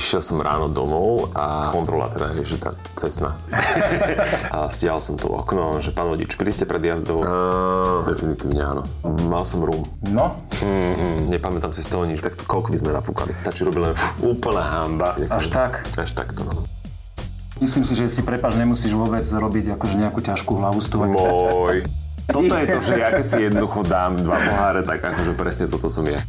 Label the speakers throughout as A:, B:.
A: išiel som ráno domov a kontrola teda, že tá cestná. a stiahol som to okno, že pán vodič, pili ste pred jazdou? Uh, definitívne áno. Mal som rum.
B: No?
A: Mm, mm, nepamätám si z toho nič, tak to, koľko by sme napúkali? Stačí robiť len úplná hamba.
B: Až tak?
A: Až takto, no.
B: Myslím si, že si prepaž nemusíš vôbec robiť akože nejakú ťažkú hlavu z toho.
A: Moj. Toto je to, že ja keď si jednoducho dám dva poháre, tak akože presne toto som ja.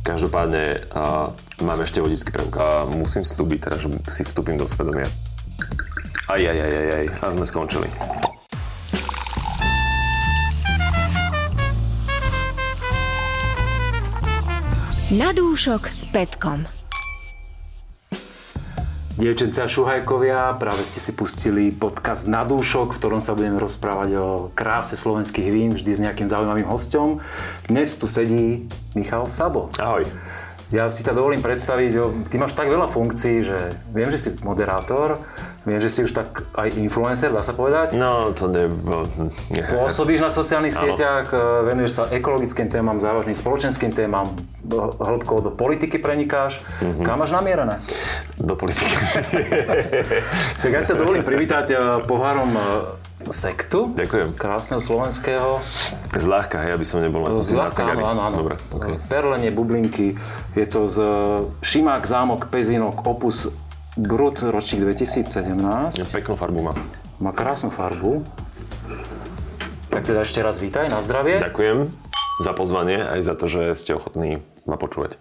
A: Každopádne uh, mám ešte vodický preukaz. Uh, musím slúbiť teda, že si vstúpim do svedomia. Aj, aj, aj, aj, aj. A sme skončili.
C: Na dúšok s Petkom.
B: Dievčenci a šuhajkovia, práve ste si pustili podcast Na dúšok, v ktorom sa budeme rozprávať o kráse slovenských vín, vždy s nejakým zaujímavým hostom. Dnes tu sedí Michal Sabo.
A: Ahoj.
B: Ja si ťa dovolím predstaviť, ty máš tak veľa funkcií, že viem, že si moderátor, viem, že si už tak aj influencer, dá sa povedať.
A: No, to ne...
B: nie. Pôsobíš na sociálnych ano. sieťach, e, venuješ sa ekologickým témam, závažným spoločenským témam, hĺbkovo do politiky prenikáš. Mm-hmm. Kam máš namierené?
A: Do politiky.
B: tak ja si ťa dovolím privítať e, pohárom e, sektu.
A: Ďakujem.
B: Krásneho slovenského.
A: Zľahka, hej, aby som nebol na
B: Zľahka, áno, áno, áno.
A: Dobre, okay.
B: Perlenie, bublinky. Je to z Šimák, Zámok, Pezinok, Opus Brut, ročník 2017. Ja,
A: peknú farbu má.
B: Má krásnu farbu. Tak teda ešte raz vítaj, na zdravie.
A: Ďakujem za pozvanie, aj za to, že ste ochotní ma počúvať.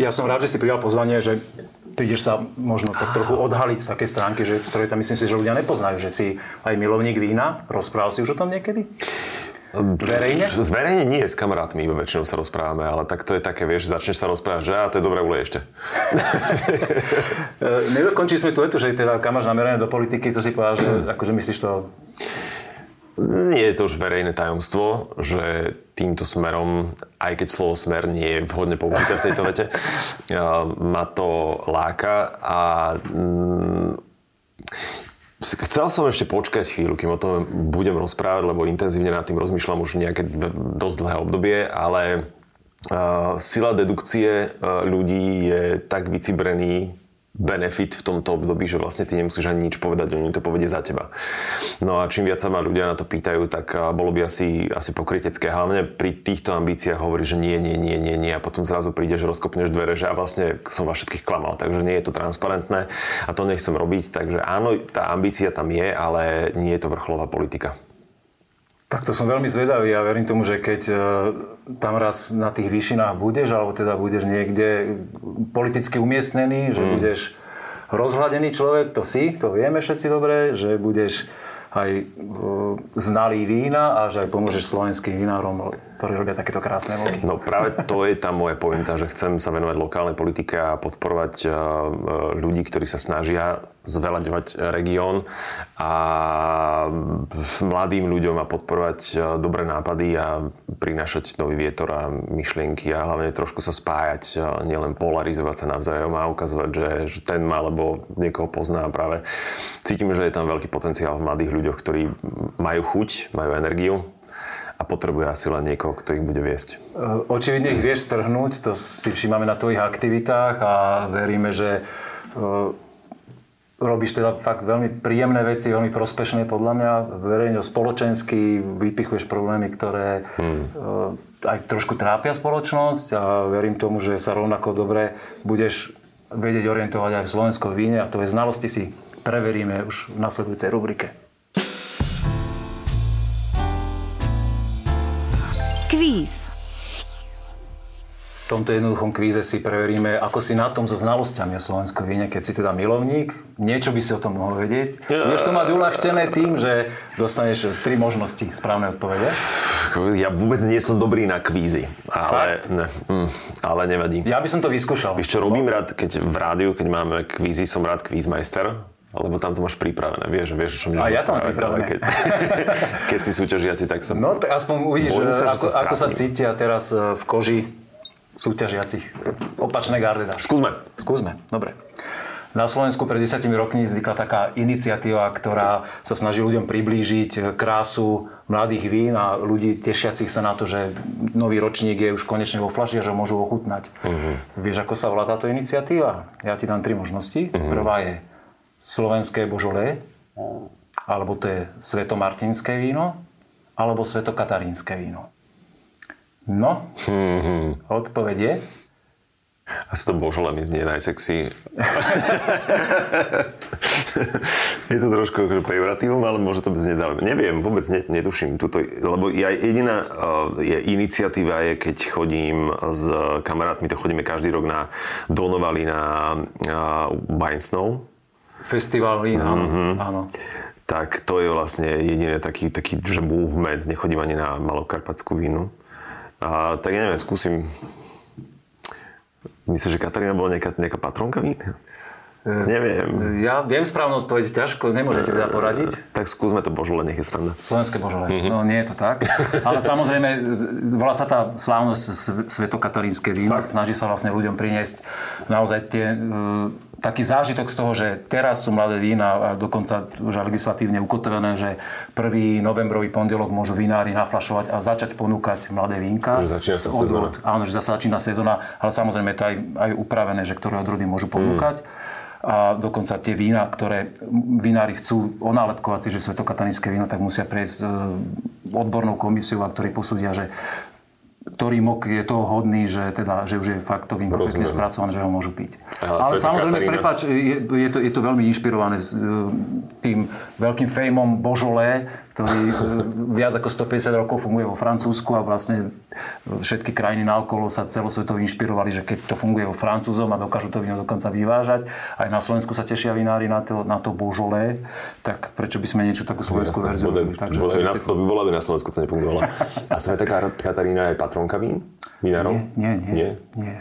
B: Ja som rád, že si prijal pozvanie, že ty ideš sa možno tak trochu odhaliť z také stránky, že, z ktorej tam myslím si, že ľudia nepoznajú, že si aj milovník vína. Rozprával si už o tom niekedy? Verejne?
A: Zverejne nie, s kamarátmi iba väčšinou sa rozprávame, ale tak to je také, vieš, začneš sa rozprávať, že a to je dobré ulej ešte.
B: Nedokončili sme tu etu, že teda kam máš namerané do politiky, to si povedal, že akože myslíš to
A: nie je to už verejné tajomstvo, že týmto smerom, aj keď slovo smer nie je vhodne použité v tejto vete, ma to láka a mm, Chcel som ešte počkať chvíľu, kým o tom budem rozprávať, lebo intenzívne nad tým rozmýšľam už nejaké dosť dlhé obdobie, ale sila dedukcie ľudí je tak vycibrený benefit v tomto období, že vlastne ty nemusíš ani nič povedať, oni to povedia za teba. No a čím viac sa ma ľudia na to pýtajú, tak bolo by asi, asi pokrytecké. Hlavne pri týchto ambíciách hovorí, že nie, nie, nie, nie, nie a potom zrazu prídeš, rozkopneš dvere, že ja vlastne som vás všetkých klamal, takže nie je to transparentné a to nechcem robiť. Takže áno, tá ambícia tam je, ale nie je to vrcholová politika.
B: Tak to som veľmi zvedavý a ja verím tomu, že keď e, tam raz na tých výšinách budeš, alebo teda budeš niekde politicky umiestnený, že mm. budeš rozhľadený človek, to si, to vieme všetci dobre, že budeš aj e, znalý vína a že aj pomôžeš slovenským vinárom, ktorí robia takéto krásne voľky.
A: No práve to je tá moja pointa, že chcem sa venovať lokálnej politike a podporovať e, ľudí, ktorí sa snažia zvelaďovať región a mladým ľuďom a podporovať e, dobré nápady a prinášať nový vietor a myšlienky a hlavne trošku sa spájať, nielen polarizovať sa navzájom a ukazovať, že, že ten má, lebo niekoho pozná práve cítime, že je tam veľký potenciál v mladých ľuďoch, ktorí majú chuť, majú energiu a potrebuje asi len niekoho, kto ich bude viesť.
B: E, očividne ich vieš strhnúť, to si všímame na tvojich aktivitách a veríme, že e, robíš teda fakt veľmi príjemné veci, veľmi prospešné podľa mňa, verejne spoločensky vypichuješ problémy, ktoré hmm. aj trošku trápia spoločnosť a verím tomu, že sa rovnako dobre budeš vedieť orientovať aj v slovenskom víne a tvoje znalosti si preveríme už v nasledujúcej rubrike. Tomto jednoduchom kvíze si preveríme, ako si na tom so znalosťami o slovenskom víne, keď si teda milovník. Niečo by si o tom mohol vedieť. Budeš to mať uľahčené tým, že dostaneš tri možnosti správnej odpovede.
A: Ja vôbec nie som dobrý na kvízy, ale, ne, hm, ale nevadí.
B: Ja by som to vyskúšal.
A: Víš čo, robím rád, keď v rádiu, keď máme kvízy, som rád kvízmajster lebo tam to máš pripravené, vieš, vieš, čo mi
B: A ja to mám pripravené.
A: Keď, keď si súťažiaci, tak som...
B: No, tak aspoň uvidíš, sa, ako, sa ako sa cítia teraz e, v koži súťažiacich. Opačné gardy dáš.
A: Skúsme.
B: Skúsme, dobre. Na Slovensku pred desiatimi rokmi vznikla taká iniciatíva, ktorá sa snaží ľuďom priblížiť krásu mladých vín a ľudí tešiacich sa na to, že nový ročník je už konečne vo flaši a že môžu ochutnať. Uh-huh. Vieš, ako sa volá táto iniciatíva? Ja ti dám tri možnosti. Uh-huh. Prvá je slovenské božolé, alebo to je svetomartinské víno, alebo svetokatarínske víno. No, uh-huh. odpoveď je...
A: Asi to božole mi znie najsexy. je to trošku akože pejoratívum, ale môže to znieť zaujímavé. Neviem, vôbec netuším. Tuto, lebo ja, jediná uh, je, iniciatíva je, keď chodím s kamarátmi, to chodíme každý rok na Donovali na uh, Wine Snow.
B: Festival vín. Mm-hmm. áno.
A: Tak to je vlastne jediný taký, taký že movement. Nechodím ani na malokarpatskú vínu. A, tak ja neviem, skúsim Myslíš, že Katarína bola nejaká, nejaká patronka vína? Neviem.
B: Ja viem správnu odpoveď, ťažko, nemôžete teda poradiť.
A: Tak skúsme to Božole, nech je sranda.
B: Slovenské Božole, mm-hmm. no nie je to tak. Ale samozrejme, volá sa tá slávnosť Svetokatarínske víno. Snaží sa vlastne ľuďom priniesť naozaj tie taký zážitok z toho, že teraz sú mladé vína dokonca už legislatívne ukotvené, že prvý novembrový pondelok môžu vinári naflašovať a začať ponúkať mladé vínka.
A: Že začína sa sezóna.
B: Áno, že zase začína sezóna, ale samozrejme je to aj, aj upravené, že ktoré odrody môžu ponúkať. Mm. A dokonca tie vína, ktoré vinári chcú onálepkovať si, že svetokatanínske víno, tak musia prejsť e, odbornou komisiou, a ktorí posúdia, že ktorý mok je toho hodný, že, teda, že už je fakt to vínko pekne spracované, že ho môžu piť. Aha, Ale samozrejme, Katarína. prepač, je, je, to, je to veľmi inšpirované s e, tým veľkým fejmom Božolé, ktorý e, viac ako 150 rokov funguje vo Francúzsku a vlastne všetky krajiny naokolo sa celosvetovo inšpirovali, že keď to funguje vo Francúzom a dokážu to víno dokonca vyvážať, aj na Slovensku sa tešia vinári na to, na to Beaujolais, tak prečo by sme niečo takú slovenskú verziu
A: robili? Takže to, to by bolo, aby na Slovensku to nefungovalo. A Sveta Katarína je patronka vín? Vinárov?
B: Nie, nie, nie. nie? nie.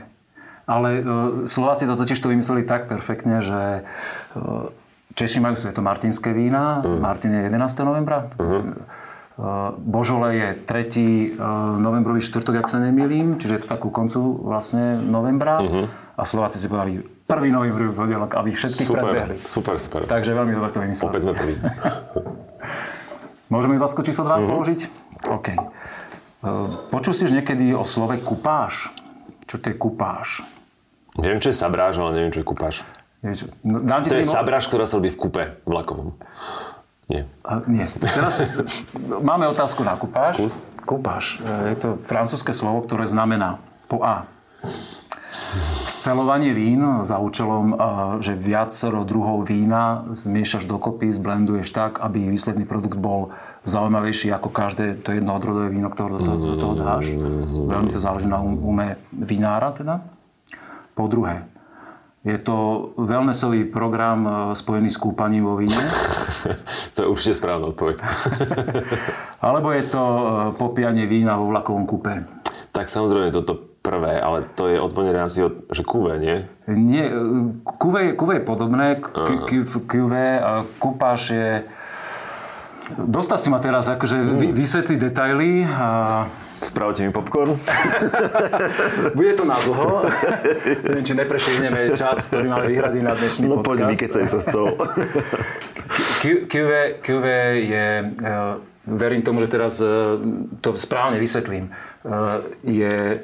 B: Ale uh, Slováci to totiž to vymysleli tak perfektne, že uh, Češi majú sveto martinské vína. Mm. Martin je 11. novembra. Uh-huh. Božole je 3. Uh, novembrový štvrtok, ak sa nemýlim, čiže je to takú koncu vlastne novembra. Uh-huh. A Slováci si povedali 1. novembrový pondelok, aby všetkých super, predbehli.
A: Super, super.
B: Takže veľmi dobre to vymysleli.
A: Opäť sme prví.
B: Môžeme otázku číslo 2 uh-huh. položiť? OK. Počul si už niekedy o slove kupáž? Čo to je kupáž?
A: Neviem, čo je sabráž, ale neviem, čo je kupáž. Vieš, no, dám ti to je mo- sabráž, ktorá sa robí v kupe vlakovom. Nie.
B: A, nie. Teraz máme otázku na kupáž. Skús. Kupáž. E, je to francúzske slovo, ktoré znamená po A. Scelovanie vín za účelom, e, že viacero druhov vína zmiešaš dokopy, zblenduješ tak, aby výsledný produkt bol zaujímavejší ako každé to jedno odrodové víno, ktoré do toho, do toho dáš. Veľmi to záleží na ume vinára teda. Po druhé, je to wellnessový program e, spojený s kúpaním vo víne.
A: to je určite správna odpoveď.
B: Alebo je to e, popíjanie vína vo vlakovom kúpe.
A: Tak samozrejme toto prvé, ale to je odvodené asi od, že kuve, nie?
B: Nie, kuve, kuve je podobné, kuve, kúpaž je Dostal si ma teraz akože mm. vysvetliť detaily. A...
A: Spravte mi popcorn.
B: Bude to na dlho. Neviem, či neprešlihneme čas, ktorý máme vyhradý na dnešný no, podcast. No poď, sa z toho. QV, QV je, e, verím tomu, že teraz e, to správne vysvetlím, e, je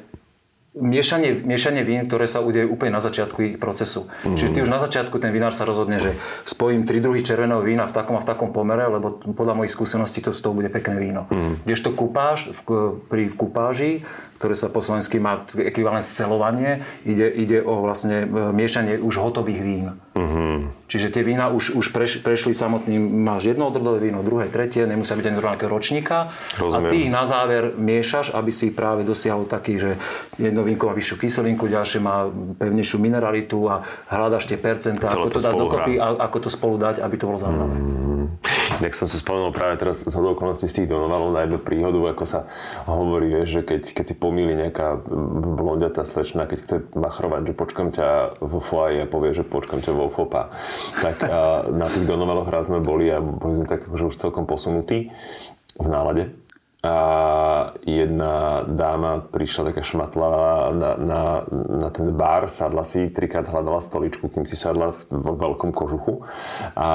B: miešanie, miešanie vín, ktoré sa udeje úplne na začiatku ich procesu. Mm. Čiže ty už na začiatku ten vinár sa rozhodne, že spojím tri druhy červeného vína v takom a v takom pomere, lebo podľa mojich skúseností to z toho bude pekné víno. Mm. Kdežto kupáž, v, pri kupáži ktoré sa po slovensky má ekvivalent scelovanie, ide, ide o vlastne e, miešanie už hotových vín. Mm-hmm. Čiže tie vína už, už preš, prešli samotným, máš jedno odrodové víno, druhé, tretie, nemusia byť ani rovnakého ročníka Rozumiem. a ty ich na záver miešaš, aby si práve dosiahol taký, že jedno vínko má vyššiu kyselinku, ďalšie má pevnejšiu mineralitu a hľadaš tie percentá, ako to, dať dokopy a ako to spolu dať, aby to bolo zaujímavé. Mm-hmm.
A: Tak som si spomenul práve teraz z okolností z tých donovalov na jednu príhodu, ako sa hovorí, vieš, že keď, keď si pomýli nejaká blondiatá slečna, keď chce machrovať, že počkam ťa vo foaje a povie, že počkam ťa vo fopa. Tak a na tých donovaloch raz sme boli a boli sme tak že už celkom posunutí v nálade. A jedna dáma prišla taká šmatla na, na, na ten bar, sadla si, trikrát hľadala stoličku, kým si sadla v, vo veľkom kožuchu a, a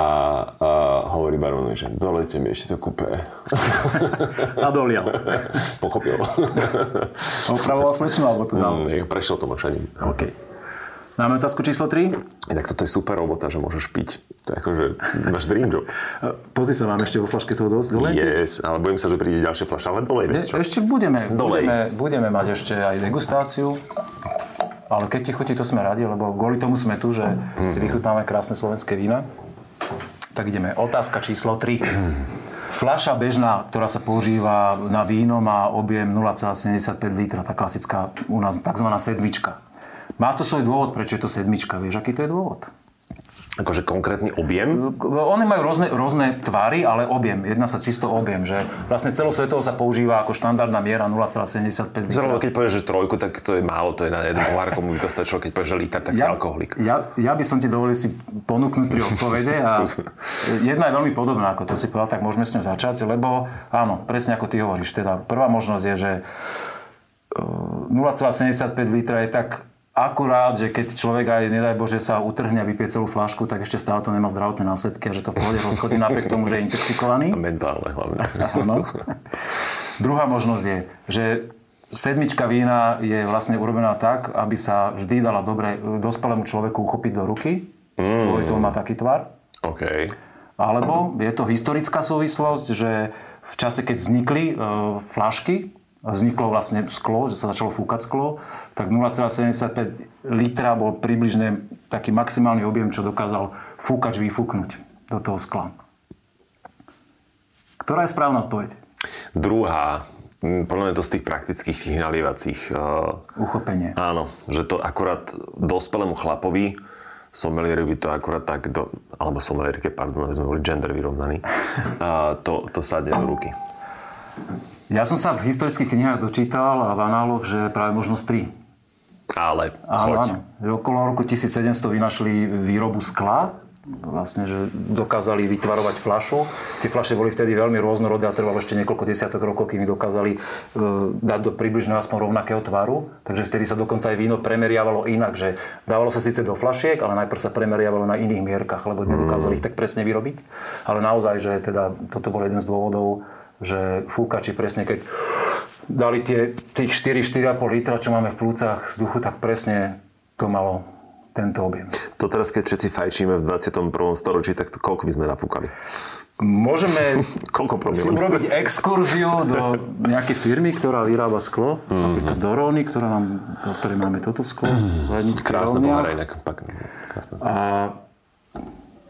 A: hovorí baronovi, že dolejte mi ešte to kupé.
B: A dolial.
A: Pochopil.
B: Opravoval slečnu, alebo to dal?
A: Mm, prešiel to mlčaním.
B: OK. Máme otázku číslo 3.
A: Tak toto je super robota, že môžeš piť. To je akože máš dream job.
B: Pozri sa, máme ešte vo flaške toho dosť. Dolejte.
A: Yes, ale bojím sa, že príde ďalšia fľaša, ale dolej.
B: Ne, ešte budeme,
A: Dolej.
B: budeme, budeme mať ešte aj degustáciu. Ale keď ti chutí, to sme radi, lebo kvôli tomu sme tu, že si vychutnáme krásne slovenské vína. Tak ideme. Otázka číslo 3. Fľaša bežná, ktorá sa používa na víno, má objem 0,75 litra, tá klasická u nás tzv. sedmička. Má to svoj dôvod, prečo je to sedmička. Vieš, aký to je dôvod?
A: Akože konkrétny objem?
B: Oni majú rôzne, rôzne tvary, ale objem. Jedná sa čisto objem, že vlastne celosvetovo sa používa ako štandardná miera 0,75
A: Zrovna
B: litra.
A: keď povieš, že trojku, tak to je málo, to je na jeden pohár, komu by to stačilo, keď povieš, že liter, tak si alkoholik.
B: Ja, ja by som ti dovolil si ponúknuť tri odpovede a jedna je veľmi podobná, ako to si povedal, tak môžeme s ňou začať, lebo áno, presne ako ty hovoríš, teda prvá možnosť je, že e, 0,75 litra je tak akurát, že keď človek aj, nedaj Bože, sa utrhne a vypije celú flašku, tak ešte stále to nemá zdravotné následky a že to v pohode rozchodí napriek tomu, že je intoxikovaný.
A: A mentálne hlavne.
B: Áno. Druhá možnosť je, že sedmička vína je vlastne urobená tak, aby sa vždy dala dobre dospelému človeku uchopiť do ruky. Mm. Kvôli tomu má taký tvar.
A: OK.
B: Alebo je to historická súvislosť, že v čase, keď vznikli e, flašky, vzniklo vlastne sklo, že sa začalo fúkať sklo, tak 0,75 litra bol približne taký maximálny objem, čo dokázal fúkač vyfúknuť do toho skla. Ktorá je správna odpoveď?
A: Druhá, mm, podľa mňa to z tých praktických, tých nalievacích. Uh,
B: Uchopenie.
A: áno, že to akurát dospelému chlapovi, somelieri by to akurát tak, do, alebo somelierke, pardon, aby sme boli gender vyrovnaní, uh, to, to sadne do ruky.
B: Ja som sa v historických knihách dočítal a v análoch, že práve možnosť 3.
A: Ale
B: Áno, áno. Okolo roku 1700 vynašli výrobu skla, vlastne, že dokázali vytvarovať fľašu. Tie fľaše boli vtedy veľmi rôznorodé a trvalo ešte niekoľko desiatok rokov, kým ich dokázali e, dať do približne aspoň rovnakého tvaru. Takže vtedy sa dokonca aj víno premeriavalo inak, že dávalo sa síce do fľašiek, ale najprv sa premeriavalo na iných mierkach, lebo nedokázali ich tak presne vyrobiť. Ale naozaj, že teda toto bol jeden z dôvodov, že fúkači presne keď dali tie, tých 4-4,5 litra, čo máme v plúcach vzduchu, tak presne to malo tento objem.
A: To teraz, keď všetci fajčíme v 21. storočí, tak to koľko by sme napúkali?
B: Môžeme
A: Koľko
B: si urobiť exkurziu do nejakej firmy, ktorá vyrába sklo.
A: Mhm.
B: Napríklad do Róny, ktorá nám, do ktorej máme toto sklo. Lednických
A: Krásne poháre, inak. Pak, krásne.
B: A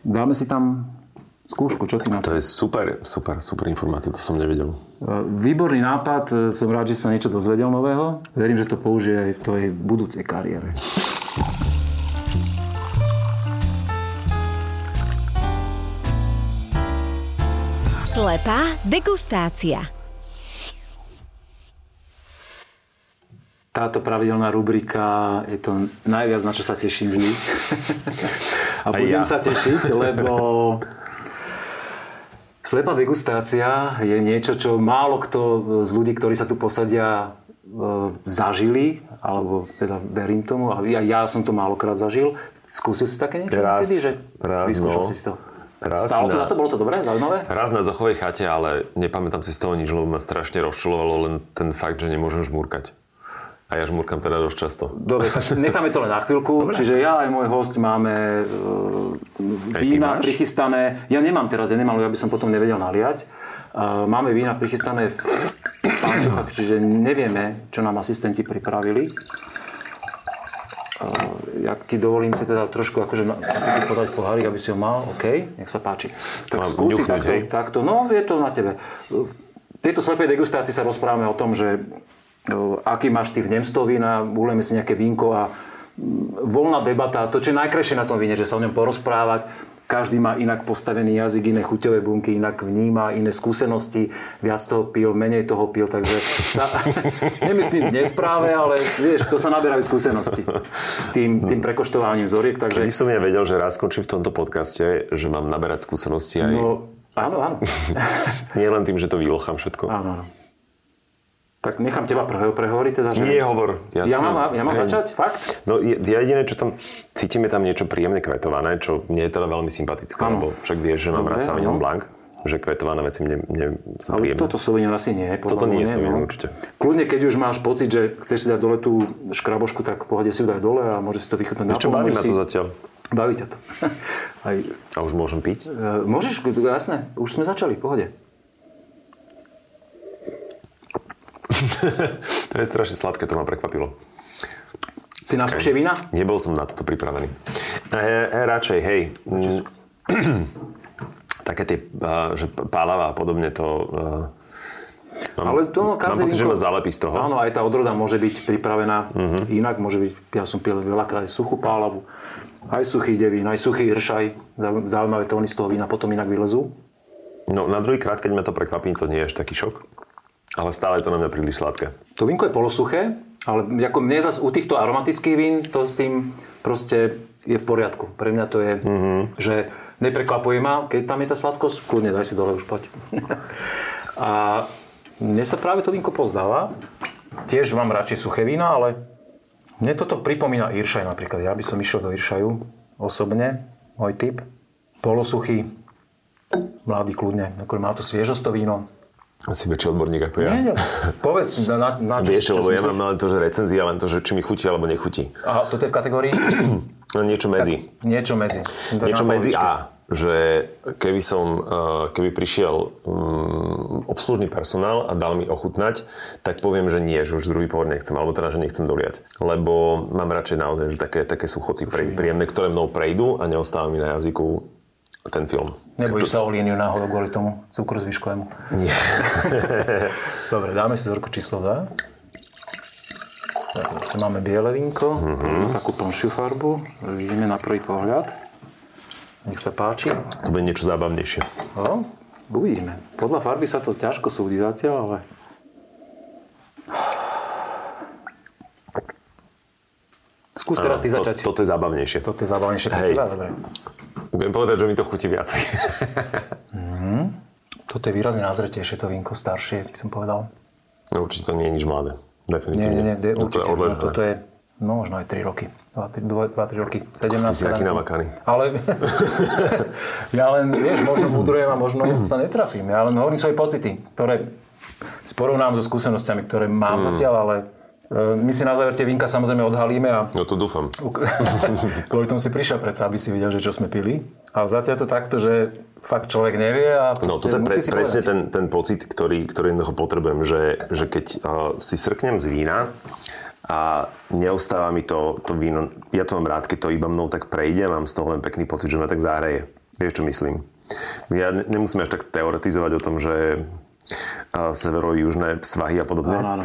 B: dáme si tam skúšku, čo ty na to?
A: To je super, super, super informácia, to som nevedel.
B: Výborný nápad, som rád, že sa niečo dozvedel nového. Verím, že to použije aj v tvojej budúcej kariére.
C: Slepá degustácia.
B: Táto pravidelná rubrika je to najviac, na čo sa teším vždy. A budem
A: ja.
B: sa tešiť, lebo slepá degustácia je niečo, čo málo kto z ľudí, ktorí sa tu posadia, e, zažili, alebo teda verím tomu, a ja, ja som to málokrát zažil. Skúsil si také niečo
A: Raz,
B: niekedy? Že
A: raz,
B: vyskúšal
A: no.
B: si to?
A: Raz
B: Stálo to
A: na-
B: za to? Bolo to dobré? Zaujímavé?
A: Raz na zachovej chate, ale nepamätám si z toho nič, lebo ma strašne rozčulovalo len ten fakt, že nemôžem žmúrkať. A ja žmúrkam teda dosť často.
B: Dobre, tak necháme to len na chvíľku. Čiže ja aj môj host máme
A: ty
B: vína prichystané. Ja nemám teraz, ja nemám, ja by som potom nevedel naliať. E, máme vína prichystané v páčokách, čiže nevieme, čo nám asistenti pripravili. E, ja ti dovolím si teda trošku akože na, podať pohárik, aby si ho mal. OK, nech sa páči. Tak skúsi takto,
A: hej?
B: takto. No, je to na tebe. V tejto slepej degustácii sa rozprávame o tom, že aký máš ty vnem z toho vína, ulejeme si nejaké vínko a mm, voľná debata, to čo je najkrajšie na tom víne, že sa o ňom porozprávať, každý má inak postavený jazyk, iné chuťové bunky, inak vníma, iné skúsenosti, viac toho pil, menej toho pil, takže sa, nemyslím dnes práve, ale vieš, to sa naberajú skúsenosti tým, tým prekoštovaním vzoriek, takže
A: Keby som ja vedel, že raz skončím v tomto podcaste, že mám naberať skúsenosti aj...
B: no, áno, áno.
A: Nie len tým, že to vylochám všetko.
B: Áno, áno. Tak nechám teba pre, prehovoriť teda, že...
A: Nie, hovor.
B: Ja, ja mám, ja mám začať? Fakt?
A: No je- ja jediné, čo tam cítime tam niečo príjemne kvetované, čo mne je teda veľmi sympatické,
B: Áno.
A: lebo však vieš, že mám rád Sauvignon. Blanc, že kvetované veci mne, mne sú
B: Ale
A: príjemné.
B: toto Sauvignon asi nie.
A: Toto nie je Sauvignon, určite.
B: Kľudne, keď už máš pocit, že chceš si dať dole tú škrabošku, tak pohode si ju daj dole a môže si to vychutnať na
A: Ešte baví
B: môžeš
A: ma
B: si-
A: to zatiaľ.
B: Baví ťa to. Aj,
A: A už môžem piť?
B: e, môžeš, jasné, už sme začali, pohode.
A: To je strašne sladké, to ma prekvapilo.
B: Si na skúšie vína?
A: Nebol som na toto pripravený. E, e, radšej, hej. mm, také tie, a, že pálava a podobne to... A, mám,
B: Ale to no,
A: mám
B: každé
A: pocit, že
B: vínko-
A: ma zalepí z toho.
B: Áno, aj tá odroda môže byť pripravená
A: Mhm.
B: inak. Môže byť, ja som pil veľakrát aj suchú pálavu, aj suchý devín, aj suchý hršaj. Zau- Zaujímavé tóny z toho vína potom inak vylezú.
A: No na druhý krát, keď ma to prekvapí, to nie je až taký šok. Ale stále je to na mňa príliš sladké.
B: To vínko je polosuché, ale ako mne zase u týchto aromatických vín to s tým proste je v poriadku. Pre mňa to je, mm-hmm. že neprekvapuje ma, keď tam je tá sladkosť, kľudne daj si dole už poď. A mne sa práve to vínko pozdáva. Tiež mám radšej suché vína, ale mne toto pripomína Iršaj napríklad. Ja by som išiel do Iršaju osobne, môj typ. Polosuchý, mladý kľudne, ako má to sviežosť to víno.
A: Asi väčší odborník ako ja.
B: Nie. Povedz, na, na, čo,
A: Vieš,
B: čo
A: lebo
B: si
A: ja mám len to, že recenzia, len to, že či mi chutí alebo nechutí.
B: Aha, toto je v kategórii?
A: No, niečo medzi.
B: Niečo medzi. Som tak
A: Niečo medzi. A, že keby som, eh, keby prišiel mm, obslužný personál a dal mi ochutnať, tak poviem, že nie, že už druhý pohor nechcem, alebo teda, že nechcem doliať. Lebo mám radšej naozaj že také, také suchoty pre, príjemné, ktoré mnou prejdú a neostáva mi na jazyku ten film.
B: Nebojíš sa o líniu náhodou kvôli tomu cukru zvyškovému?
A: Nie.
B: Dobre, dáme si vzorku číslo 2. Tak, zase máme biele vínko, mm-hmm. takú plnšiu farbu. Vidíme na prvý pohľad. Nech sa páči.
A: To bude niečo zábavnejšie.
B: O, uvidíme. Podľa farby sa to ťažko súdi zatiaľ, ale... Skús teraz ty začať.
A: To, toto je zábavnejšie.
B: Toto je zábavnejšie pre teba, dobre.
A: Viem povedať, že mi to chutí viacej.
B: Toto je výrazne nazretejšie to vínko, staršie, by som povedal.
A: No určite to nie je nič mladé.
B: Nie,
A: Definitívne.
B: nie, nie, de,
A: No, to je
B: určite. No,
A: odležené.
B: toto je, no možno aj 3 roky. 2-3 roky. 17
A: Ako ste si taký namakaný.
B: Ale ja len, vieš, možno mudrujem a možno sa netrafím. Ja len hovorím svoje pocity, ktoré sporovnám so skúsenosťami, ktoré mám
A: Mm.
B: zatiaľ, ale my si na záver tie vínka samozrejme odhalíme a
A: No to dúfam.
B: kvôli tomu si prišiel predsa, aby si videl, že čo sme pili. Ale zatiaľ to takto, že fakt človek nevie a
A: No toto je pre, presne
B: povedať.
A: ten, ten pocit, ktorý, ktorý jednoducho potrebujem, že, že keď uh, si srknem z vína a neostáva mi to, to víno, ja to mám rád, keď to iba mnou tak prejde, mám z toho len pekný pocit, že ma tak zahreje. Vieš, čo myslím? Ja ne- nemusím až tak teoretizovať o tom, že severo-južné svahy a podobne.
B: Áno, áno.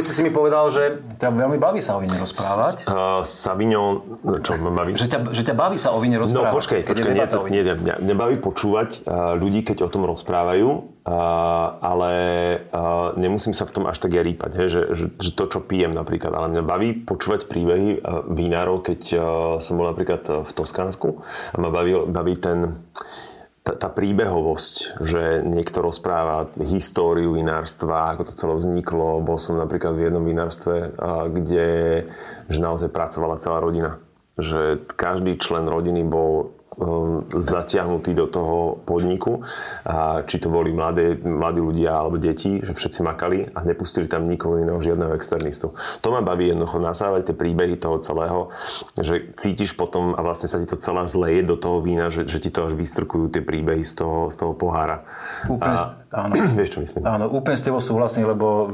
B: Si mi povedal, že ťa veľmi baví sa o víne rozprávať.
A: Uh, Savignon, čo ma baví?
B: Že ťa, že ťa baví sa o víne
A: No
B: rozprávať.
A: počkaj,
B: keď je
A: počkaj, nie, to, nie, mňa, mňa baví počúvať uh, ľudí, keď o tom rozprávajú, uh, ale uh, nemusím sa v tom až tak ja rýpať, hej, že, že, že to, čo pijem napríklad, ale mňa baví počúvať príbehy uh, vínárov, keď uh, som bol napríklad uh, v Toskánsku a ma baví, baví ten tá, príbehovosť, že niekto rozpráva históriu vinárstva, ako to celé vzniklo. Bol som napríklad v jednom vinárstve, kde že naozaj pracovala celá rodina. Že každý člen rodiny bol um, zatiahnutý do toho podniku. A či to boli mladé, mladí ľudia alebo deti, že všetci makali a nepustili tam nikoho iného, žiadneho externistu. To ma baví jednoducho nasávať tie príbehy toho celého, že cítiš potom a vlastne sa ti to celé zleje do toho vína, že, že ti to až vystrkujú tie príbehy z toho, z toho pohára.
B: Úplne,
A: a,
B: áno.
A: Vieš, čo myslím?
B: Áno, úplne s tebou súhlasím, lebo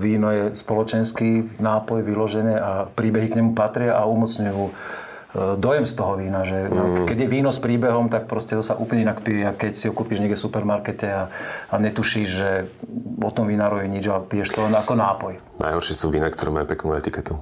B: víno je spoločenský nápoj vyložené a príbehy k nemu patria a umocňujú dojem z toho vína, že mm. keď je víno s príbehom, tak proste to sa úplne inak pije, a keď si ho kúpiš niekde v supermarkete a, a netušíš, že o tom vínárovi nič a piješ to len ako nápoj.
A: Najhoršie sú vína, ktoré majú peknú etiketu.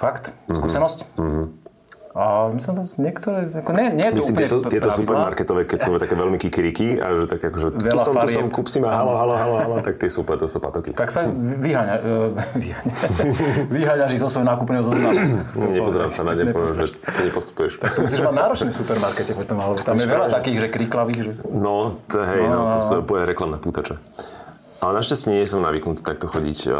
B: Fakt? Skúsenosť? Mm-hmm. A myslím, že niektoré, ako nie, nie je to
A: Myslím,
B: úplne
A: tieto, tieto supermarketové, keď sú také veľmi kikiriky a že tak akože tu
B: Veľa
A: som, tu som, kúp si ma, halo, halo, halo, halo, tak tie sú úplne, to sú patoky.
B: Tak sa vyháňa, vyháňa, vyháňaš ich zo svojho nákupného zoznamu.
A: Nepozerám sa na ne, poviem, že to nepostupuješ.
B: To musíš mať náročný v supermarkete potom, alebo tam je veľa takých, že kriklavých, že...
A: No, to, hej, no, to sú úplne reklamné pútače. Ale našťastie nie som navyknutý takto chodiť uh,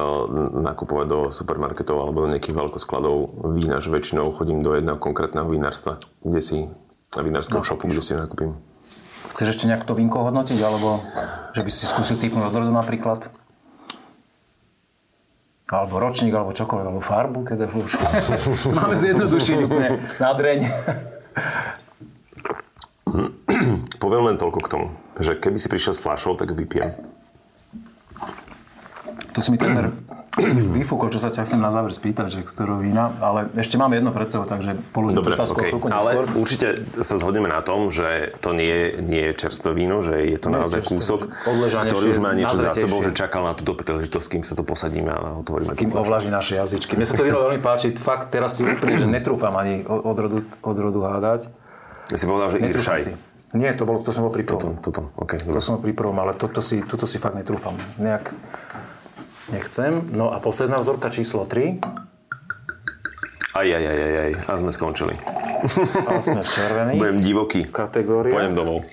A: nakupovať do supermarketov alebo do nejakých veľkoskladov vína, že väčšinou chodím do jedného konkrétneho vinárstva, kde si na vinárskom no, shopu, kde si nakúpim.
B: Chceš ešte nejak to vínko hodnotiť, alebo že by si skúsil typnúť odrodu napríklad? Alebo ročník, alebo čokoľvek, alebo farbu, keď už máme zjednodušiť úplne na dreň.
A: Poviem len toľko k tomu, že keby si prišiel s fľašou, tak vypijem.
B: Tu si mi tener vyfúkol, čo sa ťa chcem na záver spýtať, že z ktorého vína, ale ešte mám jedno pred sebou, takže položím Dobre, otázku okay.
A: Ale určite sa zhodneme na tom, že to nie, nie je čerstvé víno, že je to naozaj kúsok, ktorý už má niečo za sebou, že čakal na túto príležitosť, kým sa to posadíme a otvoríme.
B: Kým ovlaží naše jazyčky. Mne sa to víno veľmi páči, fakt teraz si úplne, že netrúfam ani od rodu, od rodu hádať.
A: Ja si povedal, že Iršaj.
B: Nie, to, bolo, to som bol pri prvom.
A: Toto, toto, okay,
B: to som bol pri prvom, ale toto si, toto si fakt netrúfam. Nejak nechcem. No a posledná vzorka číslo 3.
A: Aj, aj, aj, aj, aj. A sme skončili.
B: A sme červený.
A: Budem divoký.
B: Kategória.
A: Poďem domov.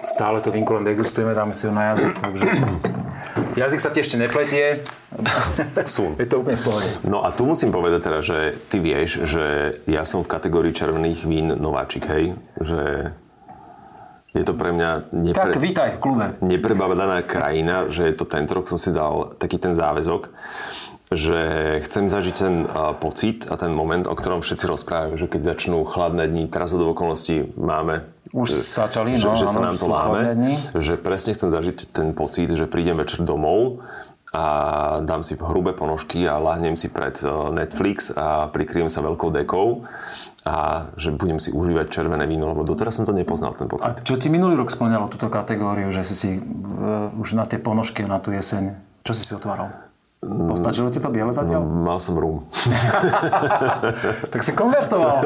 B: Stále to vínko len degustujeme, dáme si ho na jazyk, takže... Jazyk sa ti ešte nepletie.
A: Sú.
B: Je to úplne v pohode.
A: No a tu musím povedať teda, že ty vieš, že ja som v kategórii červených vín nováčik, hej? Že je to pre mňa
B: nepre... Tak vítaj v klube.
A: neprebavaná krajina, že je to tento rok som si dal taký ten záväzok, že chcem zažiť ten uh, pocit a ten moment, o ktorom všetci rozprávajú, že keď začnú chladné dni, teraz od okolností máme
B: už začali,
A: že,
B: no,
A: že sa nám to láme, že presne chcem zažiť ten pocit, že prídem večer domov a dám si hrubé ponožky a láhnem si pred Netflix a prikryjem sa veľkou dekou a že budem si užívať červené víno, lebo doteraz som to nepoznal, ten pocit.
B: A čo ti minulý rok splňalo túto kategóriu, že si si uh, už na tie ponožky na tú jeseň, čo si si otváral? Postačilo ti to biele zatiaľ?
A: No, mal som rum.
B: tak si konvertoval.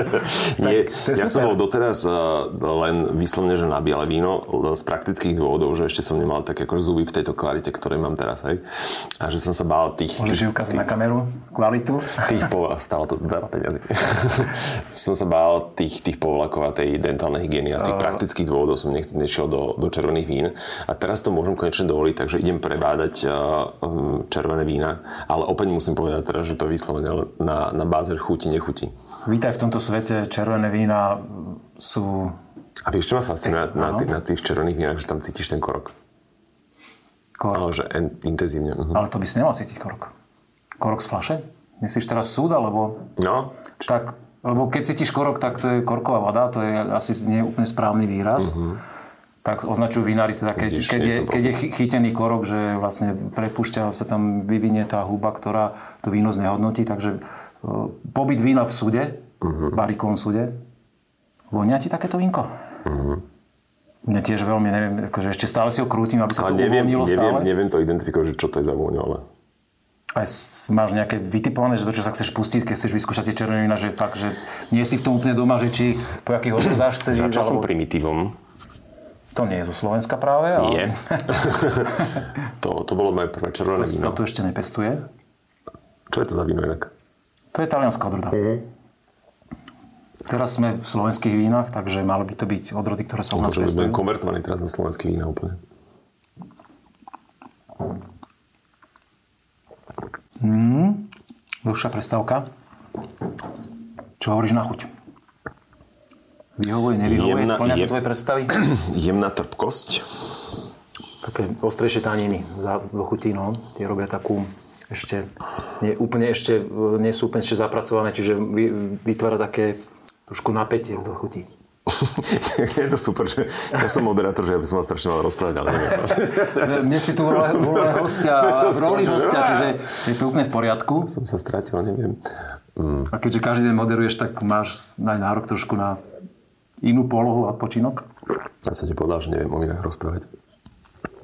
A: Nie, tak, ja som bol doteraz uh, len vyslovne, že na biele víno z praktických dôvodov, že ešte som nemal tak ako zuby v tejto kvalite, ktoré mám teraz. Hej. A že som sa bál tých...
B: Môžeš ukázať na kameru kvalitu?
A: Tých povol... Stalo to veľa peniazy. som sa bál tých, tých povolakov a tej dentálnej hygieny a z tých uh... praktických dôvodov som nešiel do, do červených vín. A teraz to môžem konečne dovoliť, takže idem prebádať uh, červené vína, ale opäť musím povedať teraz, že to vyslovene na, na báze chuti, nechuti.
B: Vítaj v tomto svete, červené vína sú...
A: A vieš, čo ma fascinuje na, na, na tých červených vínach, že tam cítiš ten korok?
B: Korok.
A: Ale že en, intenzívne. Uh-huh.
B: Ale to by si nemal cítiť korok. Korok z flaše? Myslíš teraz súd, alebo...
A: No.
B: Tak, lebo keď cítiš korok, tak to je korková voda, to je asi nie úplne správny výraz. Uh-huh tak označujú vinári, teda keď, Vidíš, keď, je, keď je chytený korok, že vlastne prepúšťa, sa tam vyvinie tá huba, ktorá to víno znehodnotí, takže uh, pobyt vína v súde, uh-huh. barikovom súde, vonia ti takéto vínko? Uh-huh. Mne tiež veľmi, neviem, akože ešte stále si ho krútim, aby sa to neviem, uvoľnilo
A: neviem, stále. Neviem to identifikovať, že čo to je za vôňu, ale...
B: Aj máš nejaké vytipované, že to, čo sa chceš pustiť, keď chceš vyskúšať tie červené vína, že fakt, že nie si v tom úplne doma, že či po akých odrodách chceš
A: ísť? Začal som primitívom
B: to nie je zo Slovenska práve, ale...
A: Nie. to, to bolo moje prvé červené
B: to
A: víno.
B: sa tu ešte nepestuje.
A: Čo je to za víno inak?
B: To je talianská odroda. Uh-huh. Teraz sme v slovenských vínach, takže malo by to byť odrody, ktoré sa u nás pestujú.
A: Budem konvertovaný teraz na slovenské vína úplne.
B: Mm, dlhšia prestávka. Čo hovoríš na chuť? Vyhovuje, nevyhovuje? Jemná, Splňa to tvoje predstavy?
A: Jemná trpkosť.
B: Také ostrejšie taniny do chutí, no. Tie robia takú ešte, nie, úplne ešte, nie sú úplne ešte zapracované, čiže vytvára také trošku napätie do chutí.
A: je to super, že ja som moderátor, že ja by som mal strašne mal rozprávať, ale neviem.
B: Dnes si tu v roli hostia, v roli hostia, čiže je to úplne v poriadku.
A: Som sa stratil, neviem.
B: Mm. A keďže každý deň moderuješ, tak máš aj nárok trošku na inú polohu a odpočinok?
A: Ja som ti povedal, že neviem o vinách rozprávať.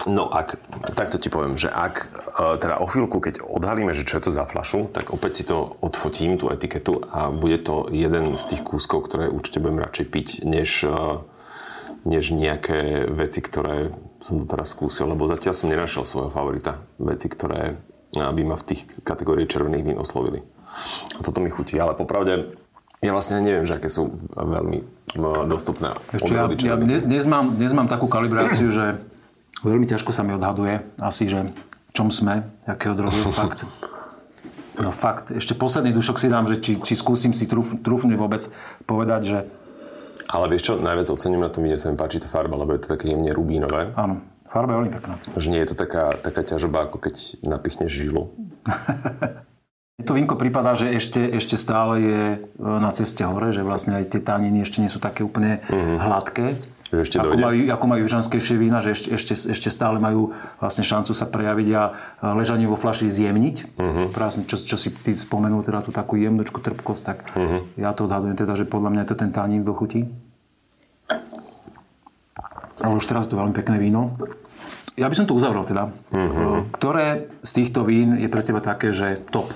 A: No ak, takto ti poviem, že ak e, teda o chvíľku, keď odhalíme, že čo je to za flašu, tak opäť si to odfotím, tú etiketu a bude to jeden z tých kúskov, ktoré určite budem radšej piť, než, e, než nejaké veci, ktoré som doteraz skúsil, lebo zatiaľ som nenašiel svojho favorita. Veci, ktoré by ma v tých kategórií červených vín oslovili. A toto mi chutí, ale popravde ja vlastne neviem, že aké sú veľmi dostupné
B: Ešte ja, ja dnes, mám, dnes mám takú kalibráciu, že Veľmi ťažko sa mi odhaduje asi, že v čom sme, akého drogu, fakt. No fakt, ešte posledný dušok si dám, že či, či skúsim si trúf, trúfnuť vôbec povedať, že
A: Ale vieš čo, najviac ocením na tom víne, sa mi páči tá farba, lebo je to také jemne rubínové.
B: áno, farba je veľmi pekná.
A: Že nie je to taká, taká ťažoba, ako keď napichneš žilu.
B: To vínko prípada, že ešte, ešte stále je e, na ceste hore, že vlastne aj tie taniny ešte nie sú také úplne hladké.
A: Že ešte
B: ako
A: dojde.
B: majú, ako majú južanskejšie vína, že ešte, ešte, ešte stále majú vlastne šancu sa prejaviť a ležanie vo flaši zjemniť. Práve čo, čo si ty spomenul, teda tú takú jemnočku trpkosť, tak ja to odhadujem teda, že podľa mňa je to ten tanín do chutí. Ale už teraz to veľmi pekné víno. Ja by som to uzavrel teda. Ktoré z týchto vín je pre teba také, že top?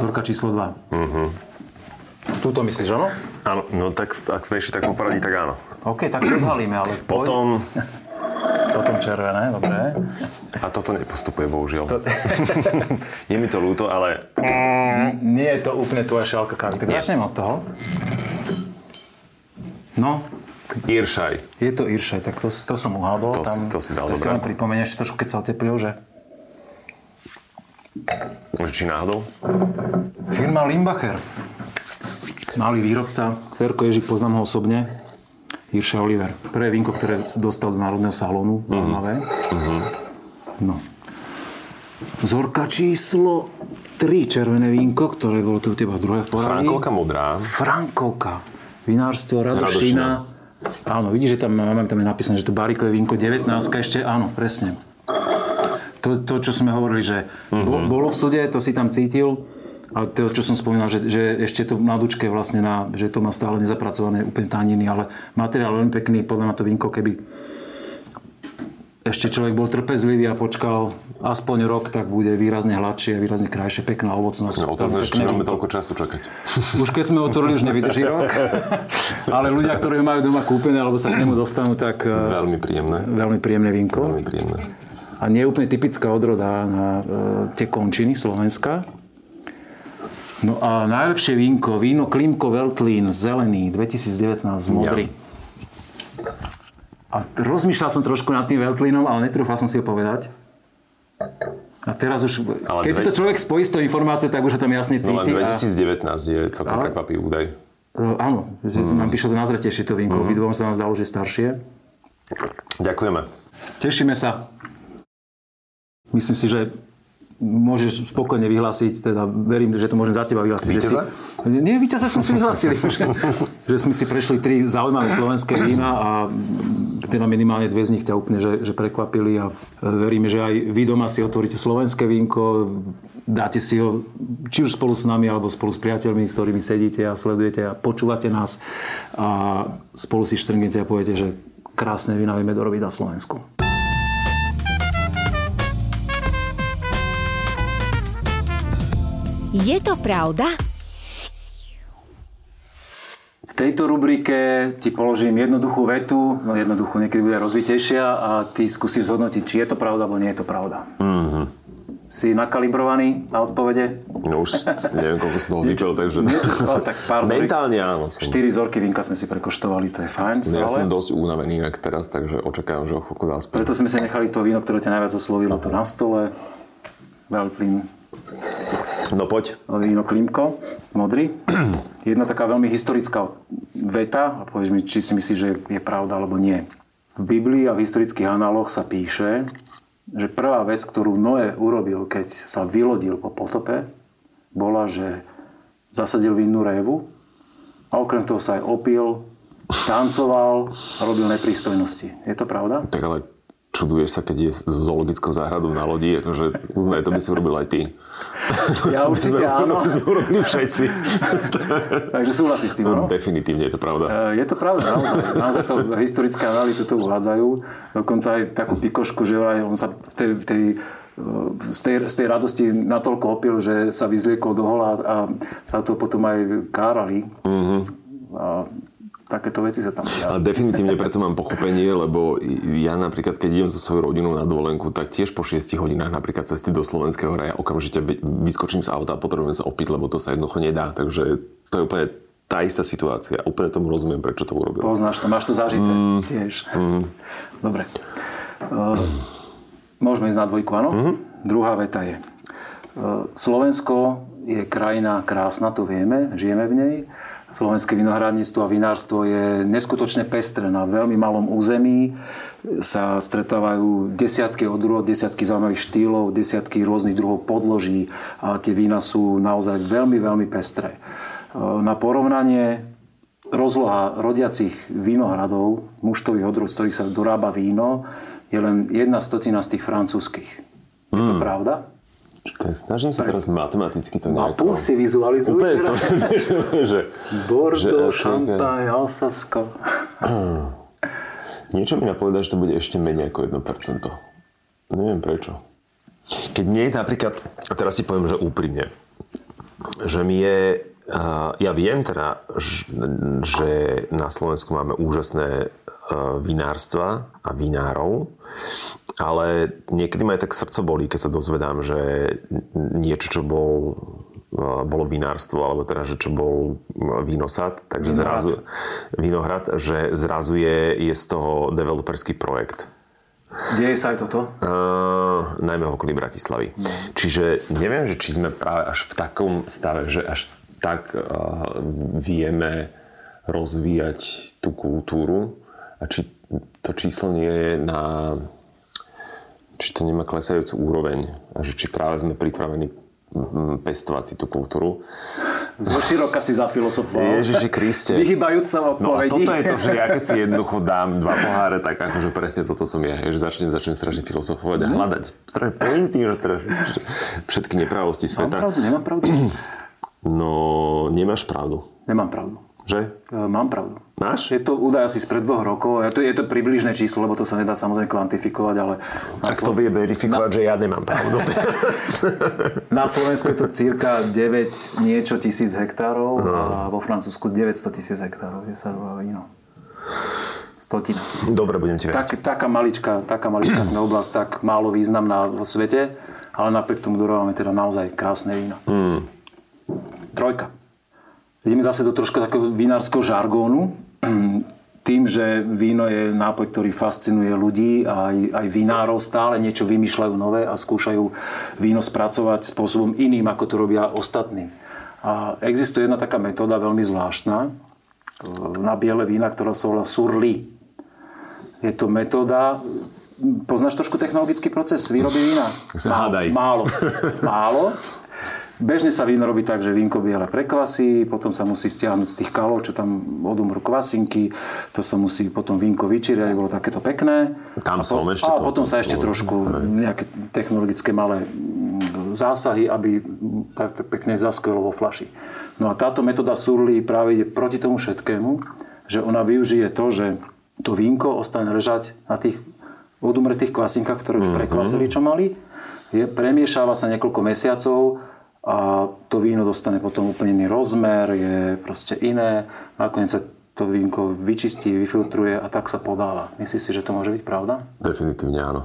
B: Zorka číslo 2. Túto myslíš, áno?
A: Áno, no tak ak sme išli takom poradí, tak áno.
B: OK, tak si odhalíme, ale.
A: Potom,
B: Potom červené, dobre.
A: a toto nepostupuje, bohužiaľ. je mi to ľúto, ale
B: Nie je to úplne tvoja šálka kávy. Tak začnem od toho. No,
A: Iršaj.
B: je to Iršaj, tak to, to som uhádol.
A: To si- to si dal
B: to si
A: dobre.
B: len pripomenieš trošku, keď sa oteplil, že
A: Že či náhodou?
B: firma Limbacher. Malý výrobca, Ferko Ježik, poznám ho osobne. Irša Oliver. Prvé vínko, ktoré dostal do Národného salónu. Zaujímavé. No. Zorka číslo 3, červené vínko, ktoré bolo tu u teba druhé v poradí.
A: Frankovka modrá.
B: Frankovka. Vinárstvo Radošina. Áno, vidíš, že tam máme tam je napísané, že to barikové vínko 19 ešte, áno, presne. To, to čo sme hovorili, že uh-huh. bolo v súde, to si tam cítil, a to, čo som spomínal, že, že ešte to na dučke vlastne, na, že to má stále nezapracované úplne taniny, ale materiál veľmi pekný, podľa mňa to vínko, keby ešte človek bol trpezlivý a počkal aspoň rok, tak bude výrazne hladšie, výrazne krajšie, pekná ovocnosť.
A: No, otázne, že či máme toľko času čakať.
B: Už keď sme otvorili, už nevydrží rok. Ale ľudia, ktorí ho majú doma kúpené alebo sa k nemu dostanú, tak eh,
A: Veľmi príjemné.
B: veľmi príjemné vínko.
A: Veľmi príjemné.
B: A nie je úplne typická odroda na eh, tie končiny Slovenska. No a najlepšie vínko, víno Klimko Veltlín, zelený, 2019, modrý. A t- rozmýšľal som trošku nad tým Veltlínom, ale netrúfal som si ho povedať. A teraz už,
A: Ale
B: keď si
A: dve-
B: to človek spojí s tou informáciou, tak už ho tam jasne
A: No
B: cíti. a-
A: 2019 je celkom
B: Ale-
A: prekvapivý údaj.
B: Uh, áno, že mm. nám prišlo to nazretejšie to vínko. Mm. Obidvom sa nám zdalo, že staršie.
A: Ďakujeme.
B: Tešíme sa. Myslím si, že môžeš spokojne vyhlásiť, teda verím, že to môžem za teba vyhlásiť.
A: Víťaza?
B: Že si, nie, víťaza sme si vyhlásili. že, že sme si prešli tri zaujímavé slovenské vína a teda minimálne dve z nich ťa úplne že, že prekvapili a veríme, že aj vy doma si otvoríte slovenské vínko, dáte si ho či už spolu s nami alebo spolu s priateľmi, s ktorými sedíte a sledujete a počúvate nás a spolu si štrngnete a poviete, že krásne vína vieme dorobiť na Slovensku.
C: Je to pravda?
B: V tejto rubrike ti položím jednoduchú vetu, no jednoduchú, niekedy bude rozvitejšia a ty skúsiš zhodnotiť, či je to pravda, alebo nie je to pravda. Mm-hmm. Si nakalibrovaný na odpovede?
A: No už neviem, koľko som toho vypil, takže...
B: Ale tak pár.
A: Mentálne áno. Som.
B: Štyri vzorky vínka sme si prekoštovali, to je fajn
A: Ja som
B: stále.
A: dosť únavený inak teraz, takže očakávam, že o chvíľku zaspím.
B: Preto sme si nechali to víno, ktoré ťa najviac oslovilo tu na stole. Veltlín
A: No poď.
B: víno Klimko z Modry. Jedna taká veľmi historická veta, a povieš mi, či si myslíš, že je pravda alebo nie. V Biblii a v historických análoch sa píše, že prvá vec, ktorú Noé urobil, keď sa vylodil po potope, bola, že zasadil vinnú révu a okrem toho sa aj opil, tancoval a robil neprístojnosti. Je to pravda?
A: Tak ale čuduješ sa, keď je s zoologickou záhradou na lodi, akože uznaj, to by si urobil aj ty.
B: Ja určite áno.
A: To sme urobili všetci.
B: Takže súhlasíš s tým, áno?
A: Definitívne je to pravda.
B: E, Je to pravda, naozaj. Naozaj to historické analýzy to uvádzajú. Dokonca aj takú pikošku, že on sa v tej, tej, e, z, tej, z tej radosti natoľko opil, že sa vyzliekol do hola a sa to potom aj kárali. Mm-hmm. A takéto veci sa tam diali.
A: Ale definitívne preto mám pochopenie, lebo ja napríklad, keď idem so svojou rodinou na dovolenku, tak tiež po 6 hodinách napríklad cesty do Slovenského hraja okamžite vy- vyskočím z auta a potrebujem sa opiť, lebo to sa jednoducho nedá. Takže to je úplne tá istá situácia. Úplne tomu rozumiem, prečo to urobil.
B: Poznáš to, máš to zažité mm. tiež. Mm. Dobre. Môžeme ísť na dvojku, áno? Mm-hmm. Druhá veta je. Slovensko je krajina krásna, to vieme, žijeme v nej. Slovenské vinohradníctvo a vinárstvo je neskutočne pestré. Na veľmi malom území sa stretávajú desiatky odrôd, desiatky zaujímavých štýlov, desiatky rôznych druhov podloží a tie vína sú naozaj veľmi, veľmi pestré. Na porovnanie rozloha rodiacich vínohradov, muštových odrôd, z ktorých sa dorába víno, je len jedna stotina z tých francúzskych. Je to mm. pravda?
A: Čakaj, snažím sa teraz matematicky to
B: nejako... Mapu si vizualizuj
A: Úplne teraz. To že,
B: Bordeaux, Champagne, Alsasko.
A: Niečo mi napovedá, že to bude ešte menej ako 1%. Neviem prečo. Keď nie je napríklad, a teraz si poviem, že úprimne, že mi je, ja viem teda, že na Slovensku máme úžasné vinárstva a vinárov, ale niekedy ma aj tak srdco bolí, keď sa dozvedám, že niečo, čo bol, bolo vinárstvo, alebo teda, že čo bol vínosad, takže vinohrad. zrazu, vinohrad, že zrazu je, je z toho developerský projekt.
B: Deje sa aj toto?
A: Uh, najmä v okolí Bratislavy. No. Čiže neviem, že či sme práve až v takom stave, že až tak uh, vieme rozvíjať tú kultúru a či to číslo nie je na či to nemá klesajúcu úroveň a že či práve sme pripravení pestovať si tú kultúru.
B: široka si zafilosofoval.
A: Ježiši Kriste.
B: Vyhybajúc sa odpovedí.
A: No a toto je to, že ja keď si jednoducho dám dva poháre, tak akože presne toto som ja. Že začnem, začnem strašne filozofovať a mhm. hľadať strašne pointy, že teda všetky nepravosti sveta.
B: Mám pravdu, nemám pravdu.
A: No, nemáš pravdu.
B: Nemám pravdu.
A: Že?
B: E, mám pravdu.
A: Máš?
B: Je to údaj asi spred dvoch rokov. Je to, je to približné číslo, lebo to sa nedá samozrejme kvantifikovať, ale...
A: Tak to vie verifikovať, na... že ja nemám pravdu.
B: na Slovensku je to cirka 9 niečo tisíc hektárov no. a vo Francúzsku 900 tisíc hektárov, kde sa robá víno. Stotina.
A: Dobre, budem ti veriť.
B: Tak, taká malička, taká malička sme oblasť, tak málo významná vo svete, ale napriek tomu dorávame teda naozaj krásne víno. Mm. Trojka. Ideme zase do troška takého vinárskeho žargónu. Tým, že víno je nápoj, ktorý fascinuje ľudí a aj, aj vinárov stále niečo vymýšľajú nové a skúšajú víno spracovať spôsobom iným, ako to robia ostatní. A existuje jedna taká metóda veľmi zvláštna e, na biele vína, ktorá sa volá surli. Je to metóda, poznáš trošku technologický proces výroby vína?
A: Málo,
B: málo. Málo. Bežne sa víno robí tak, že vínko biele prekvasí, potom sa musí stiahnuť z tých kalov, čo tam odumrú kvasinky, to sa musí potom vínko vyčíriť, aby bolo takéto pekné.
A: Tam
B: a
A: som
B: po,
A: ešte
B: A to, potom sa ešte trošku nejaké technologické malé zásahy, aby tak pekne zaskvelo vo flaši. No a táto metóda surly práve ide proti tomu všetkému, že ona využije to, že to vínko ostane ležať na tých odumretých kvasinkách, ktoré už mhm. prekvasili, čo mali. Je, premiešáva sa niekoľko mesiacov a to víno dostane potom úplne iný rozmer, je proste iné. Nakoniec sa to vínko vyčistí, vyfiltruje a tak sa podáva. Myslíš si, že to môže byť pravda?
A: Definitívne áno.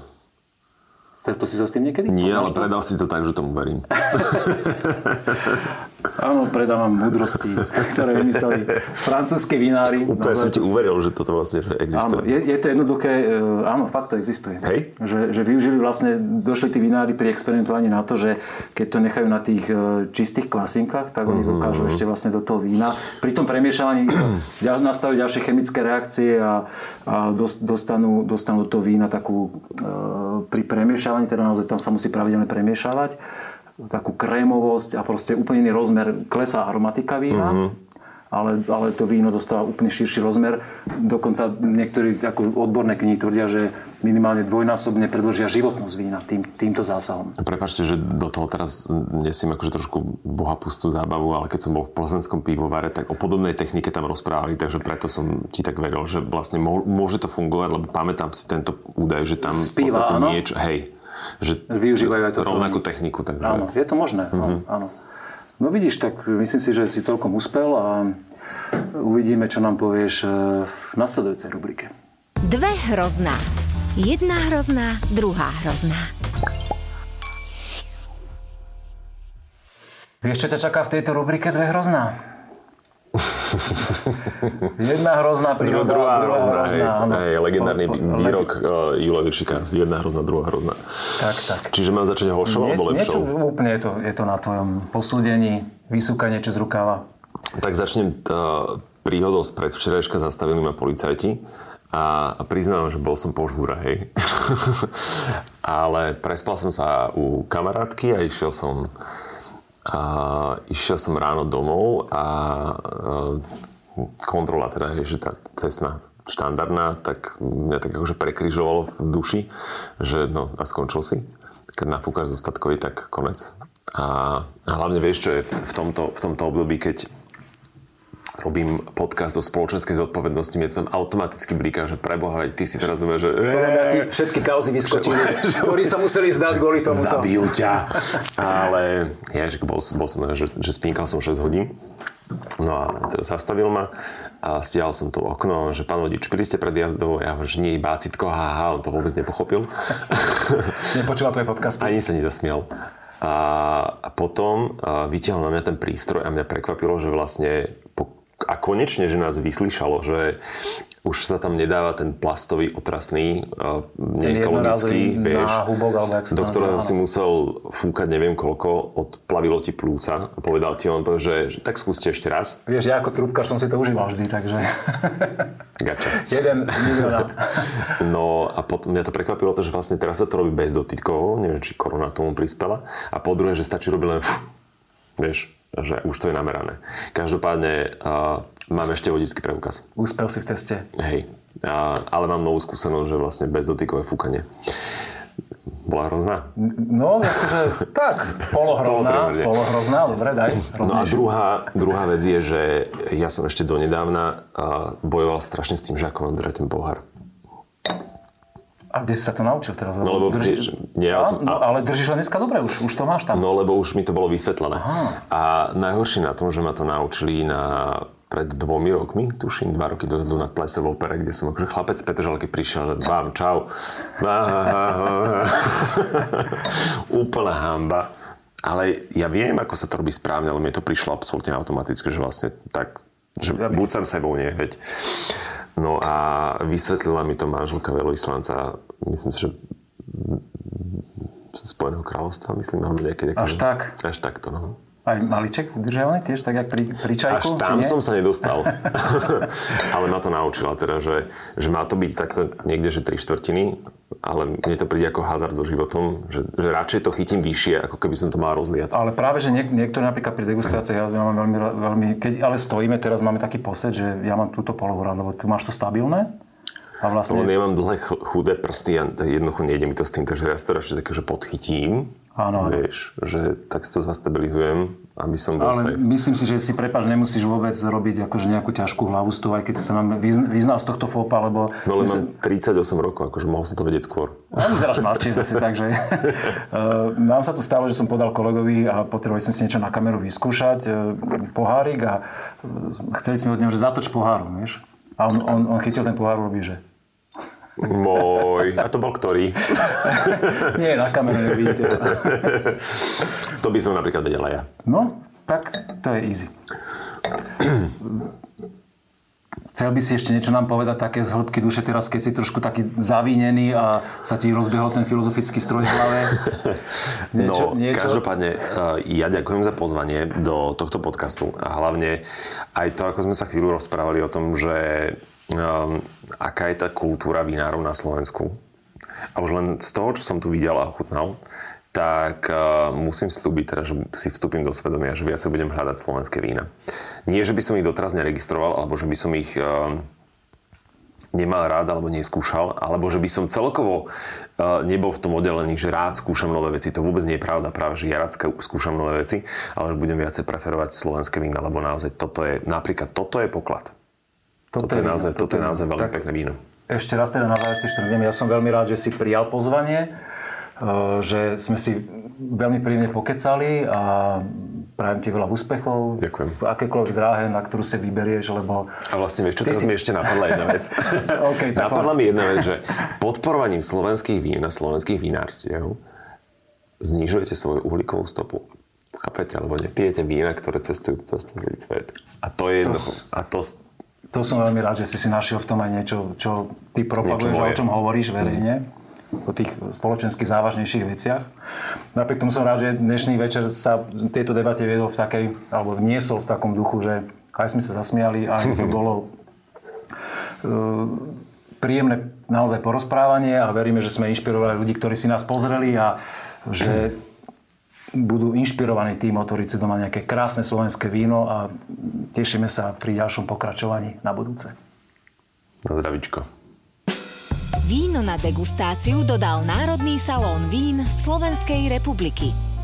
B: Stretol si sa s tým niekedy?
A: Nie, ale predal si to tak, že tomu verím.
B: Áno, predávam múdrosti, ktoré vymysleli francúzski vinári.
A: Úplne som ti uveril, že toto vlastne existuje.
B: Áno, je, je to jednoduché, e, áno, fakt to existuje.
A: Hej?
B: Že, že využili vlastne, došli tí vinári pri experimentovaní na to, že keď to nechajú na tých e, čistých kvasinkách, tak oni uh-huh. dokážu ešte vlastne do toho vína. Pri tom premiešavaní nastavujú ďalšie chemické reakcie a, a dostanú, dostanú do toho vína takú, e, pri premiešavaní, teda naozaj tam sa musí pravidelne premiešavať, takú krémovosť a proste úplne iný rozmer. Klesá aromatika vína, mm-hmm. ale, ale to víno dostáva úplne širší rozmer. Dokonca niektorí ako odborné knihy tvrdia, že minimálne dvojnásobne predlžia životnosť vína tým, týmto zásahom.
A: Prepačte, že do toho teraz nesiem akože trošku bohapustú zábavu, ale keď som bol v plzeňskom pivovare, tak o podobnej technike tam rozprávali, takže preto som ti tak veril, že vlastne môže to fungovať, lebo pamätám si tento údaj, že tam
B: Spíva, v
A: niečo, hej,
B: že využívajú aj toto.
A: Rovnakú techniku. Takže...
B: Áno, je to možné. Mm-hmm. Áno. No vidíš, tak myslím si, že si celkom uspel a uvidíme, čo nám povieš e, v nasledujúcej rubrike.
C: Dve hrozná. Jedna hrozná, druhá hrozná.
B: Vieš, čo ťa čaká v tejto rubrike Dve hrozná? Jedna hrozná príroda,
A: druhá,
B: druhá
A: hrozná,
B: hrozná.
A: hej, hej, legendárny
B: Po- po-
A: výrok uh, Jula Viršika. Jedna hrozná, druhá hrozná.
B: Tak, tak.
A: Čiže mám začať horšou alebo
B: Nie- niečo,
A: lepšou?
B: úplne je to, je to na tvojom posúdení, vysúkanie z rukava.
A: Tak začnem uh, príhodou z predvčerajška zastavili ma policajti a, a priznávam, že bol som po žúra, hej. Ale prespal som sa u kamarátky a išiel som a išiel som ráno domov a e, kontrola teda, je, že tá cestná štandardná, tak mňa tak akože prekryžovalo v duši, že no a skončil si. Keď nafúkaš zostatkový, tak konec. A, hlavne vieš, čo je v, tomto, v tomto období, keď robím podcast o spoločenskej zodpovednosti, mi to tam automaticky blíka, že preboha, ty si teraz znamená, že...
B: Povedá ti, všetky kauzy vyskočili, ktorí sa museli zdať kvôli tomu.
A: Zabijú ťa. Ale ja, že bol, bol som, že, že spinkal som 6 hodín. No a teda zastavil ma a stiahol som to okno, že pán vodič, pili ste pred jazdou? Ja hovorím, že nie, bácitko, haha, on to vôbec nepochopil.
B: Nepočúval tvoje podcasty?
A: Ani sa nezasmial. A potom vytiahol na mňa ten prístroj a mňa prekvapilo, že vlastne a konečne, že nás vyslyšalo, že už sa tam nedáva ten plastový otrasný, uh, neekologický, vieš,
B: náhubok, alebo jak sa
A: do ktorého si musel fúkať neviem koľko, odplavilo ti plúca a povedal ti on, že, tak skúste ešte raz.
B: Vieš, ja ako trúbkar som si to užíval vždy, takže
A: Gača.
B: jeden milióna.
A: No a potom mňa to prekvapilo to, že vlastne teraz sa to robí bez dotykov, neviem, či korona tomu prispela. A po druhé, že stačí robiť len fú, vieš, že už to je namerané. Každopádne uh, mám ešte vodičský preukaz.
B: Úspel si v teste.
A: Hej. A, ale mám novú skúsenosť, že vlastne bez dotykové fúkanie. Bola hrozná.
B: No, akože tak, polohrozná, polohrozná, dobre, daj.
A: No a druhá, druhá vec je, že ja som ešte donedávna uh, bojoval strašne s tým, že ako mám držať ten pohár.
B: A kde si sa to naučil teraz?
A: No lebo vieš, nie,
B: Á,
A: auto-
B: no, ale držíš len dneska dobre, už, už to máš tam.
A: No lebo už mi to bolo vysvetlené. A najhoršie na tom, že ma to naučili na pred dvomi rokmi, tuším, dva roky dozadu na plese v opere, kde som akože chlapec z Petržalky prišiel, že vám, čau. Úplná hamba. Ale ja viem, ako sa to robí správne, ale mne to prišlo absolútne automaticky, že vlastne tak, že buď sám sebou, nie, veď. No a vysvetlila mi to manželka veľvyslanca, myslím si, že Spojeného kráľovstva, myslím, alebo niekedy.
B: Až tak?
A: Až takto, no.
B: Aj maliček udržiavaný tiež, tak jak pri, pri čajku?
A: Až tam som sa nedostal. ale ma to naučila teda, že, že má to byť takto niekde, že tri štvrtiny, ale mne to príde ako hazard so životom, že, že radšej to chytím vyššie, ako keby som to mal rozliať.
B: Ale práve, že niek- niektorí napríklad pri degustáciách, ja mám veľmi, veľmi, keď ale stojíme, teraz máme taký posed, že ja mám túto polohu rád, lebo tu máš to stabilné. A
A: Len
B: vlastne,
A: ja mám dlhé ch- chudé prsty a jednoducho nejde mi to s tým, takže ja to radšej také, že podchytím.
B: Áno, áno.
A: Vieš, že tak si to zastabilizujem, aby som bol
B: ale
A: safe.
B: myslím si, že si prepač, nemusíš vôbec robiť akože nejakú ťažkú hlavu z toho, aj keď sa nám vyzn- vyznal z tohto fópa, lebo...
A: No len
B: my
A: mám 38 rokov, akože mohol som to vedieť skôr.
B: No, vyzeráš mladšie zase tak, že... Uh, nám sa tu stalo, že som podal kolegovi a potrebovali sme si niečo na kameru vyskúšať, uh, pohárik a uh, chceli sme od neho, že zatoč poháru, vieš. A on, on, on chytil ten pohár, robí, že...
A: Môj. A to bol ktorý?
B: Nie, na kameru nevidíte.
A: To by som napríklad vedela ja.
B: No, tak to je easy. Chcel by si ešte niečo nám povedať také z hĺbky duše teraz, keď si trošku taký zavínený a sa ti rozbehol ten filozofický stroj v hlave?
A: no, každopádne, uh, ja ďakujem za pozvanie do tohto podcastu a hlavne aj to, ako sme sa chvíľu rozprávali o tom, že aká je tá kultúra vinárov na Slovensku. A už len z toho, čo som tu videl a ochutnal, tak uh, musím slúbiť, teda, že si vstúpim do svedomia, že viacej budem hľadať slovenské vína. Nie, že by som ich doteraz neregistroval, alebo že by som ich uh, nemal rád alebo neskúšal, alebo že by som celkovo nebol v tom oddelení, že rád skúšam nové veci. To vôbec nie je pravda, práve že ja rád skú- skúšam nové veci, ale že budem viacej preferovať slovenské vína, lebo naozaj toto je, napríklad toto je poklad. Toto, toto je, naozaj, toto je naozaj veľmi
B: Tak
A: pekné víno.
B: Ešte raz teda na záver si štrngnem. Ja som veľmi rád, že si prijal pozvanie, eh, že sme si veľmi príjemne pokecali a prajem ti veľa úspechov.
A: Ďakujem.
B: V akékoľvek dráhe, na ktorú si vyberieš, lebo
A: A vlastne vieš, čo teraz
B: si-
A: mi ešte napadla jedna vec.
B: OK, tak
A: napadla mi jedna vec, že podporovaním slovenských vín a slovenských vinárstiev znižujete svoju uhlíkovú stopu. Chápete, alebo nepijete vína, ktoré cestujú cez celý svet. A to je jednoducho...
B: s-
A: A to,
B: To som veľmi rád, že si si našiel v tom aj niečo, čo ty propaguješ a o čom hovoríš verejne. O tých spoločensky závažnejších veciach. Napriek tomu som rád, že dnešný večer sa tejto debate viedol v takej, alebo niesol v takom duchu, že aj sme sa zasmiali, aj to bolo e, príjemné naozaj porozprávanie a veríme, že sme inšpirovali ľudí, ktorí si nás pozreli a že budú inšpirovaní tým otvoriť si doma nejaké krásne slovenské víno a tešíme sa pri ďalšom pokračovaní na budúce.
A: na zdravičko.
C: Víno na degustáciu dodal Národný salón vín Slovenskej republiky.